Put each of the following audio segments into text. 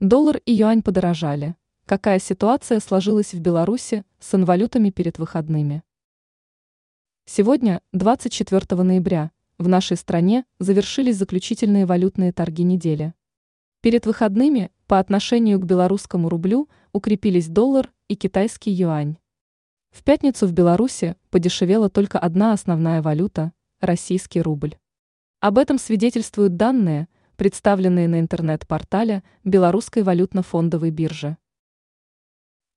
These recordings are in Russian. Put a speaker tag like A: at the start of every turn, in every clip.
A: Доллар и юань подорожали. Какая ситуация сложилась в Беларуси с инвалютами перед выходными? Сегодня, 24 ноября, в нашей стране завершились заключительные валютные торги недели. Перед выходными по отношению к белорусскому рублю укрепились доллар и китайский юань. В пятницу в Беларуси подешевела только одна основная валюта – российский рубль. Об этом свидетельствуют данные – представленные на интернет-портале Белорусской валютно-фондовой биржи.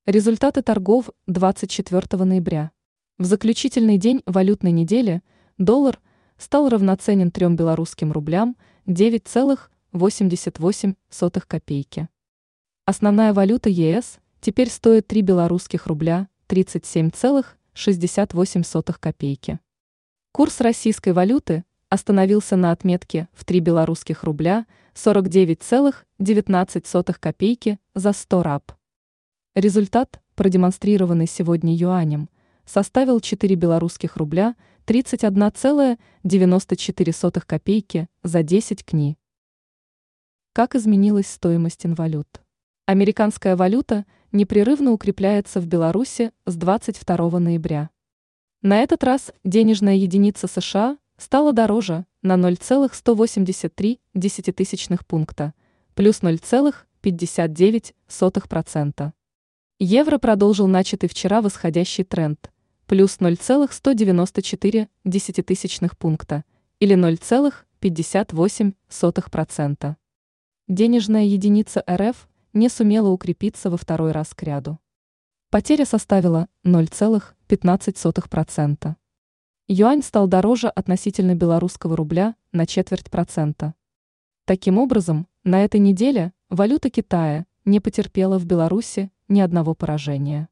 A: Результаты торгов 24 ноября. В заключительный день валютной недели доллар стал равноценен 3 белорусским рублям 9,88 копейки. Основная валюта ЕС теперь стоит 3 белорусских рубля 37,68 копейки. Курс российской валюты остановился на отметке в 3 белорусских рубля 49,19 копейки за 100 раб. Результат, продемонстрированный сегодня юанем, составил 4 белорусских рубля 31,94 копейки за 10 кни. Как изменилась стоимость инвалют? Американская валюта непрерывно укрепляется в Беларуси с 22 ноября. На этот раз денежная единица США – стало дороже на 0,183 десятитысячных пункта, плюс 0,59%. Евро продолжил начатый вчера восходящий тренд, плюс 0,194 десятитысячных пункта или 0,58%. Денежная единица РФ не сумела укрепиться во второй раз к ряду. Потеря составила 0,15%. Юань стал дороже относительно белорусского рубля на четверть процента. Таким образом, на этой неделе валюта Китая не потерпела в Беларуси ни одного поражения.